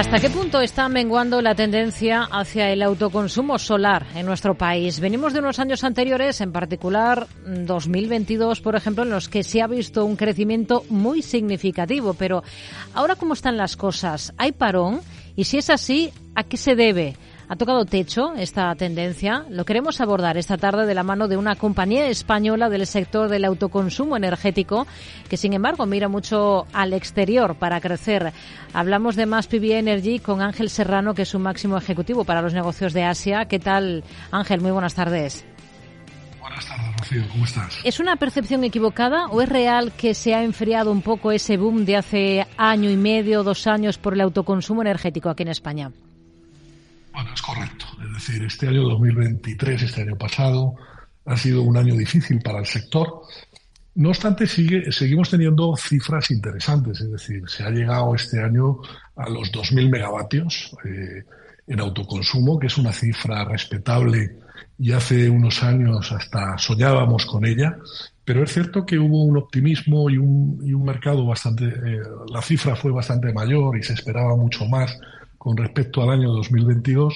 ¿Hasta qué punto está menguando la tendencia hacia el autoconsumo solar en nuestro país? Venimos de unos años anteriores, en particular 2022, por ejemplo, en los que se ha visto un crecimiento muy significativo. Pero ahora, ¿cómo están las cosas? ¿Hay parón? Y si es así, ¿a qué se debe? ¿Ha tocado techo esta tendencia? Lo queremos abordar esta tarde de la mano de una compañía española del sector del autoconsumo energético que, sin embargo, mira mucho al exterior para crecer. Hablamos de Más PV Energy con Ángel Serrano, que es su máximo ejecutivo para los negocios de Asia. ¿Qué tal, Ángel? Muy buenas tardes. Buenas tardes, Rocío. ¿Cómo estás? ¿Es una percepción equivocada o es real que se ha enfriado un poco ese boom de hace año y medio, dos años por el autoconsumo energético aquí en España? Es correcto. Es decir, este año 2023, este año pasado, ha sido un año difícil para el sector. No obstante, sigue, seguimos teniendo cifras interesantes. Es decir, se ha llegado este año a los 2.000 megavatios eh, en autoconsumo, que es una cifra respetable y hace unos años hasta soñábamos con ella. Pero es cierto que hubo un optimismo y un, y un mercado bastante. Eh, la cifra fue bastante mayor y se esperaba mucho más con respecto al año 2022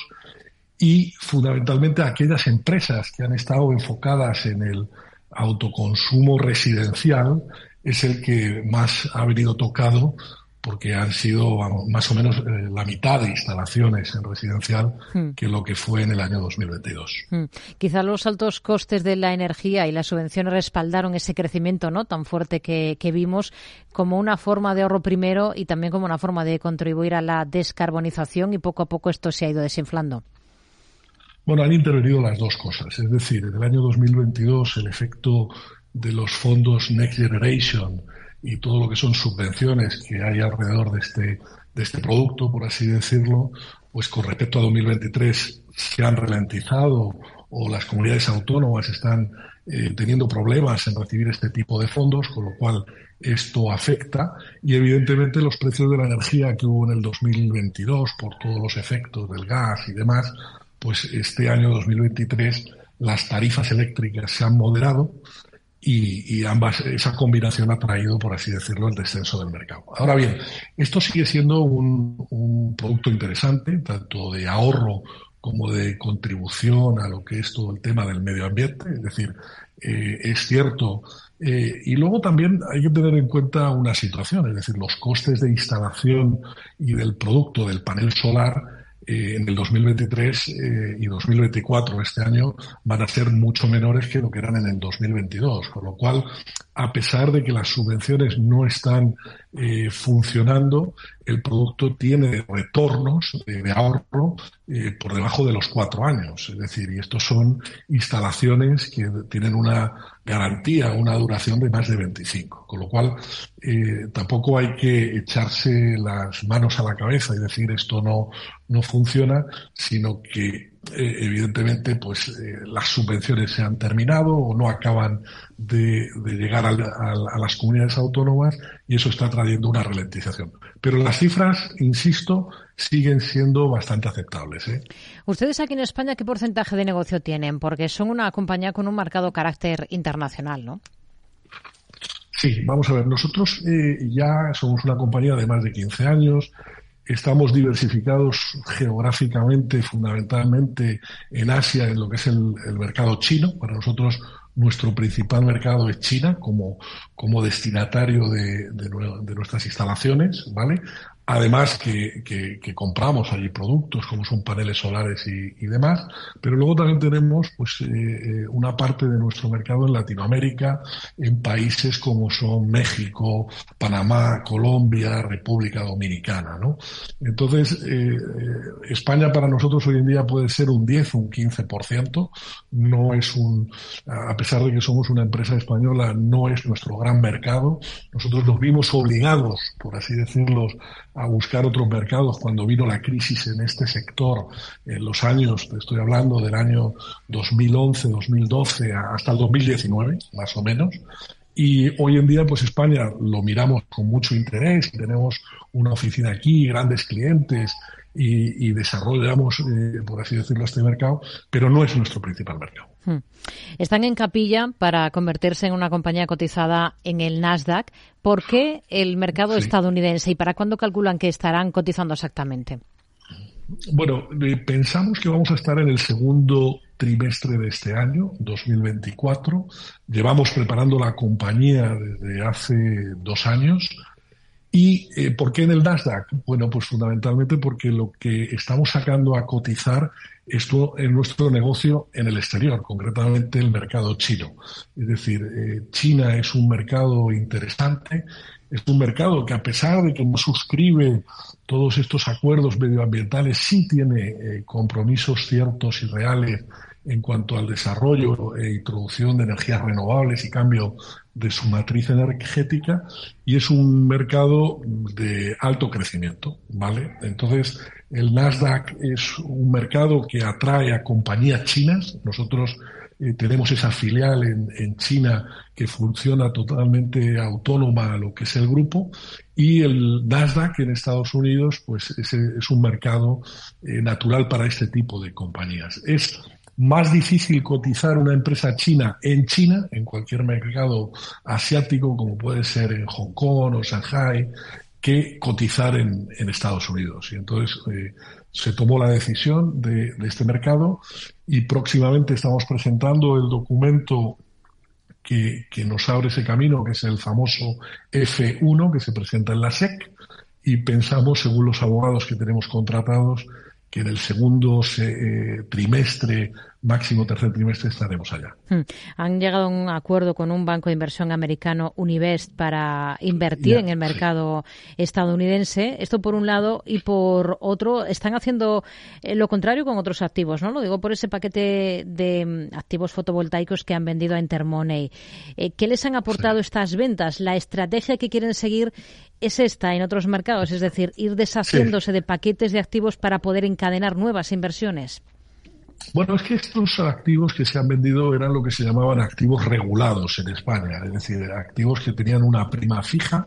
y fundamentalmente aquellas empresas que han estado enfocadas en el autoconsumo residencial es el que más ha venido tocado porque han sido más o menos eh, la mitad de instalaciones en residencial hmm. que lo que fue en el año 2022. Hmm. Quizá los altos costes de la energía y las subvenciones respaldaron ese crecimiento no tan fuerte que, que vimos como una forma de ahorro primero y también como una forma de contribuir a la descarbonización y poco a poco esto se ha ido desinflando. Bueno, han intervenido las dos cosas. Es decir, en el año 2022 el efecto de los fondos Next Generation y todo lo que son subvenciones que hay alrededor de este, de este producto, por así decirlo, pues con respecto a 2023 se han ralentizado o las comunidades autónomas están eh, teniendo problemas en recibir este tipo de fondos, con lo cual esto afecta y evidentemente los precios de la energía que hubo en el 2022 por todos los efectos del gas y demás, pues este año 2023 las tarifas eléctricas se han moderado y, ambas, esa combinación ha traído, por así decirlo, el descenso del mercado. Ahora bien, esto sigue siendo un, producto interesante, tanto de ahorro como de contribución a lo que es todo el tema del medio ambiente, es decir, eh, es cierto. Eh, y luego también hay que tener en cuenta una situación, es decir, los costes de instalación y del producto del panel solar eh, en el 2023 eh, y 2024, este año, van a ser mucho menores que lo que eran en el 2022. Con lo cual, a pesar de que las subvenciones no están eh, funcionando, el producto tiene retornos de, ahorro por debajo de los cuatro años. Es decir, y estos son instalaciones que tienen una garantía, una duración de más de 25. Con lo cual, eh, tampoco hay que echarse las manos a la cabeza y decir esto no, no funciona, sino que eh, evidentemente pues eh, las subvenciones se han terminado o no acaban de, llegar a, las comunidades autónomas y eso está trayendo una ralentización. Pero las cifras, insisto, siguen siendo bastante aceptables. ¿eh? ¿Ustedes aquí en España qué porcentaje de negocio tienen? Porque son una compañía con un marcado carácter internacional, ¿no? Sí, vamos a ver, nosotros ya somos una compañía de más de 15 años, Estamos diversificados geográficamente, fundamentalmente en Asia, en lo que es el, mercado chino. Para nosotros nuestro principal mercado es China como, como destinatario de, de, nuestras instalaciones, ¿vale? Además que, que, compramos allí productos como son paneles solares y, demás, pero luego también tenemos pues eh, eh, una parte de nuestro mercado en Latinoamérica, en países como son México, Panamá, Colombia, República Dominicana, ¿no? Entonces, eh, España para nosotros hoy en día puede ser un 10 o un 15%, no es un, a pesar de que somos una empresa española, no es nuestro gran mercado, nosotros nos vimos obligados, por así decirlo, a buscar otros mercados cuando vino la crisis en este sector en los años, estoy hablando del año 2011, 2012 hasta el 2019, más o menos. Y hoy en día, pues España lo miramos con mucho interés, tenemos una oficina aquí, grandes clientes y, desarrollamos, eh, por así decirlo, este mercado, pero no es nuestro principal mercado. Hmm. Están en capilla para convertirse en una compañía cotizada en el Nasdaq. ¿Por qué el mercado estadounidense y para cuándo calculan que estarán cotizando exactamente? Bueno, eh, pensamos que vamos a estar en el segundo trimestre de este año, 2024. Llevamos preparando la compañía desde hace dos años. ¿Y eh, por qué en el Nasdaq? Bueno, pues fundamentalmente porque lo que estamos sacando a cotizar es nuestro negocio en el exterior, concretamente el mercado chino. Es decir, eh, China es un mercado interesante, es un mercado que a pesar de que no suscribe todos estos acuerdos medioambientales, sí tiene eh, compromisos ciertos y reales en cuanto al desarrollo e introducción de energías renovables y cambio de su matriz energética y es un mercado de alto crecimiento, ¿vale? Entonces, el Nasdaq es un mercado que atrae a compañías chinas. Nosotros eh, tenemos esa filial en, en, China que funciona totalmente autónoma a lo que es el grupo y el Nasdaq en Estados Unidos pues es, es un mercado eh, natural para este tipo de compañías. Más difícil cotizar una empresa china en China, en cualquier mercado asiático como puede ser en Hong Kong o Shanghai, que cotizar en, Estados Unidos. Y entonces eh, se tomó la decisión de, este mercado y próximamente estamos presentando el documento que, que, nos abre ese camino, que es el famoso F1 que se presenta en la SEC y pensamos, según los abogados que tenemos contratados, que en el segundo eh, trimestre, máximo tercer trimestre, estaremos allá. Hmm. Han llegado a un acuerdo con un banco de inversión americano, Univest, para invertir en el mercado estadounidense. Esto por un lado y por otro, están haciendo eh, lo contrario con otros activos, ¿no? Lo digo por ese paquete de mm, activos fotovoltaicos que han vendido a Intermoney. Eh, ¿Qué les han aportado estas ventas? La estrategia que quieren seguir es esta en otros mercados, es decir, ir deshaciéndose de paquetes de activos para poder encadenar nuevas inversiones. Bueno, es que estos activos que se han vendido eran lo que se llamaban activos regulados en España, es decir, activos que tenían una prima fija,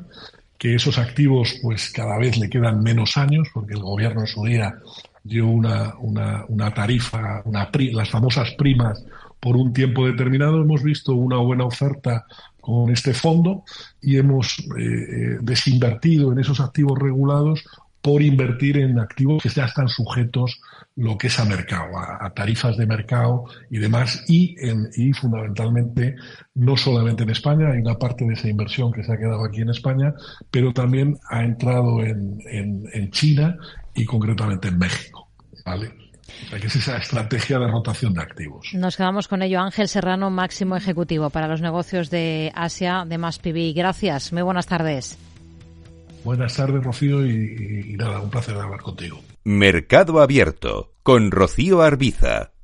que esos activos pues cada vez le quedan menos años, porque el gobierno en su día dio una, una, una tarifa, una las famosas primas por un tiempo determinado. Hemos visto una buena oferta con este fondo y hemos eh, eh, desinvertido en esos activos regulados por invertir en activos que ya están sujetos lo que es a mercado, a, tarifas de mercado y demás, y, en, y fundamentalmente no solamente en España, hay una parte de esa inversión que se ha quedado aquí en España, pero también ha entrado en, en, en China y concretamente en México. ¿vale? Que es esa estrategia de rotación de activos. Nos quedamos con ello. Ángel Serrano, máximo ejecutivo para los negocios de Asia de MassPB. Gracias. Muy buenas tardes. Buenas tardes, Rocío, y, y nada, un placer hablar contigo. Mercado Abierto con Rocío Arbiza.